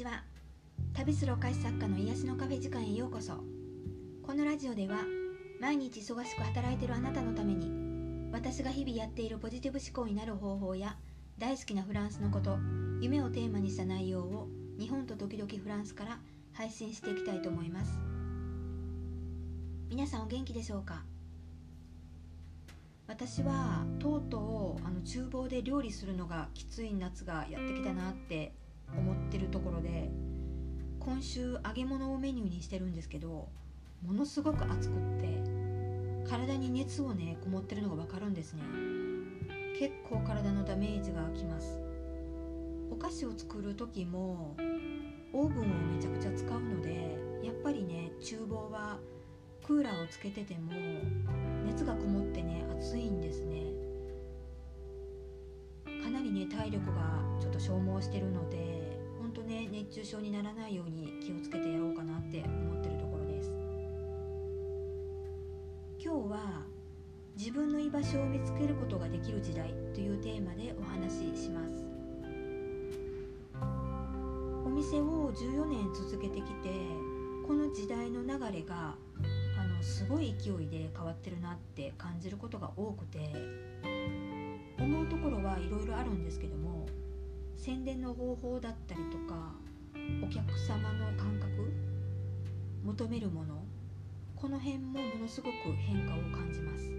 ちは旅するお菓子作家の癒しのカフェ時間へようこそ。このラジオでは毎日忙しく働いているあなたのために私が日々やっているポジティブ思考になる方法や大好きなフランスのこと夢をテーマにした内容を日本と時々フランスから配信していきたいと思います。皆さんお元気でしょうか？私はとうとうあの厨房で料理するのがきつい夏がやってきたなってってるところで今週揚げ物をメニューにしてるんですけどものすごく暑くって体に熱をねこもってるのが分かるんですね。結構体のダメージがきます。お菓子を作る時もオーブンをめちゃくちゃ使うのでやっぱりね厨房はクーラーをつけてても熱がこもってね暑いんですね。かなりね体力がちょっと消耗してるので熱中症にならないように気をつけてやろうかなって思ってるところです。今日は自分の居場所を見つけることができる時代というテーマでお話しします。お店を14年続けてきてこの時代の流れがあのすごい勢いで変わってるなって感じることが多くて思うところはいろいろあるんですけども宣伝の方法だったりとかお客様の感覚求めるものこの辺もものすごく変化を感じます。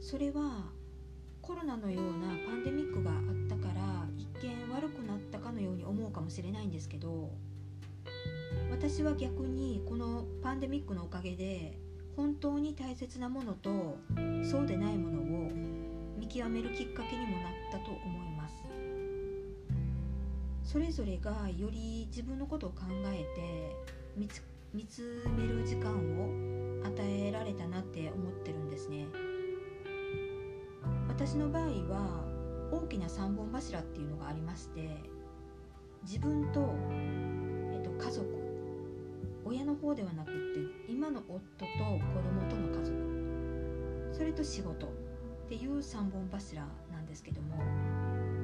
それはコロナのようなパンデミックがあったから一見悪くなったかのように思うかもしれないんですけど私は逆にこのパンデミックのおかげで本当に大切なものとそうでないものを見極めるきっかけにもなったと思います。それぞれがより自分のことを考えて見つ見つめる時間を与えられたなって思ってるんですね。私の場合は大きな3本柱っていうのがありまして自分と、えっと、家族親の方ではなくって今の夫と子供との家族それと仕事。っていう3本柱なんですけども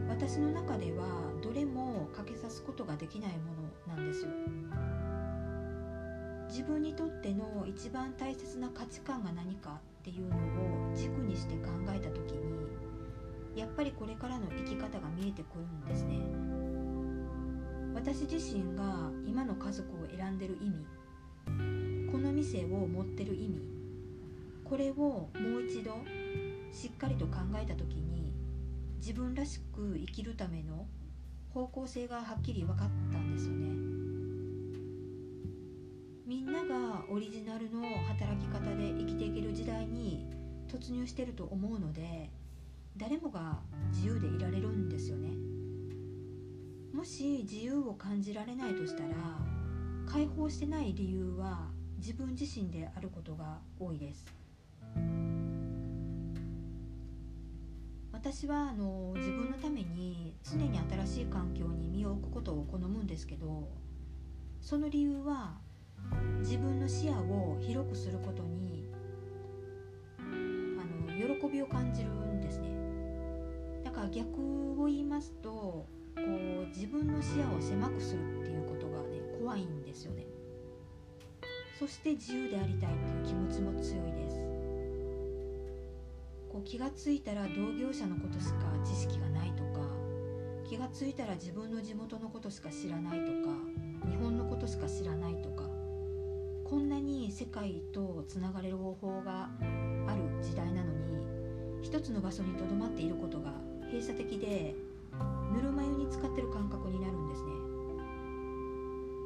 私の中ではどれもかけさすことができないものなんですよ。自分にとっての一番大切な価値観が何かっていうのを軸にして考えた時にやっぱりこれからの生き方が見えてくるんですね。私自身が今の家族を選んでる意味この店を持ってる意味これをもう一度しっかりと考えた時に自分らしく生きるための方向性がはっきり分かったんですよね。みんながオリジナルの働き方で生きていける時代に突入してると思うので誰もが自由でいられるんですよね。もし自由を感じられないとしたら解放してない理由は自分自身であることが多いです。私はあの自分のために常に新しい環境に身を置くことを好むんですけどその理由は自分の視野を広くすることにあの喜びを感じるんですね。だから逆を言いますとこう自分の視野を狭くするっていうことがね怖いんですよね。そして自由でありたいっていう気持ちも強いです。こう気がついたら同業者のことしか知識がないとか気がついたら自分の地元のことしか知らないとか日本のことしか知らないとかこんなに世界とつながれる方法がある時代なのに一つの場所にとどまっていることが閉鎖的でぬるま湯に使ってる感覚になるんですね。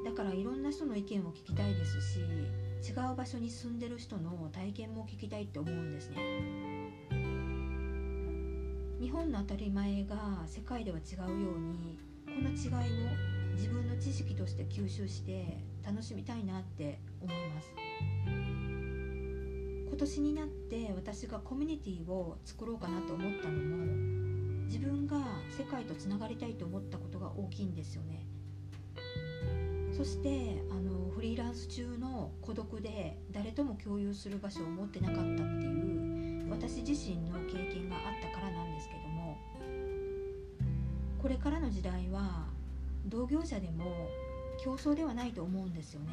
だからいろんな人の意見を聞きたいですし違う場所に住んでる人の体験も聞きたいって思うんですね。日本の当たり前が世界では違うようにこの違いを自分の知識として吸収して楽しみたいなって思います。今年になって私がコミュニティを作ろうかなと思ったのも自分が世界とつながりたいと思ったことが大きいんですよね。そしてあのフリーランス中の孤独で誰とも共有する場所を持ってなかったっていう私自身の経験があったからなんですけどもこれからの時代は同業者でも競争ではないと思うんですよね。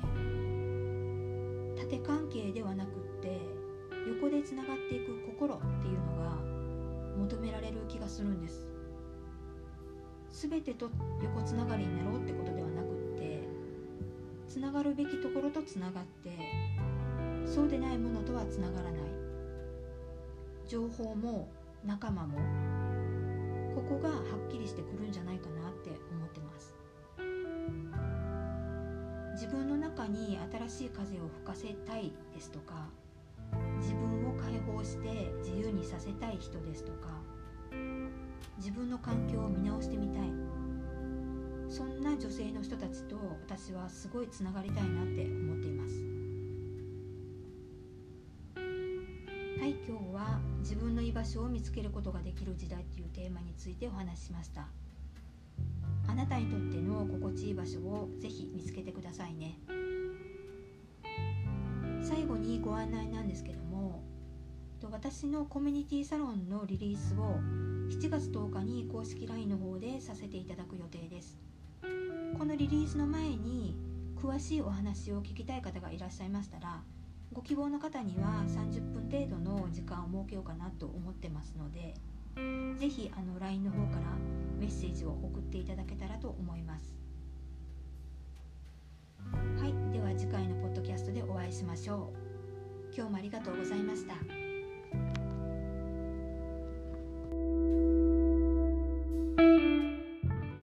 縦関係ではなくって横でつながっていく心っていうのが求められる気がするんです。全てと横つながりになろうってことではなくってつながるべきところとつながってそうでないものとはつながらない。情報も仲間もここがはっきりしてくるんじゃないかなって思ってます。自分の中に新しい風を吹かせたいですとか自分を解放して自由にさせたい人ですとか自分の環境を見直してみたい。そんな女性の人たちと私はすごいつながりたいなって思っています。はい今日は自分の居場所を見つけることができる時代というテーマについてお話ししました。あなたにとっての心地いい場所をぜひ見つけてくださいね。最後にご案内なんですけども私のコミュニティサロンのリリースを7月10日に公式 LINE の方でさせていただく予定です。このリリースの前に詳しいお話を聞きたい方がいらっしゃいましたらご希望の方には30分程度の時間を設けようかなと思ってますので是非 LINE の方からメッセージを送っていただけたらと思いますはいでは次回のポッドキャストでお会いしましょう今日もありがとうございました。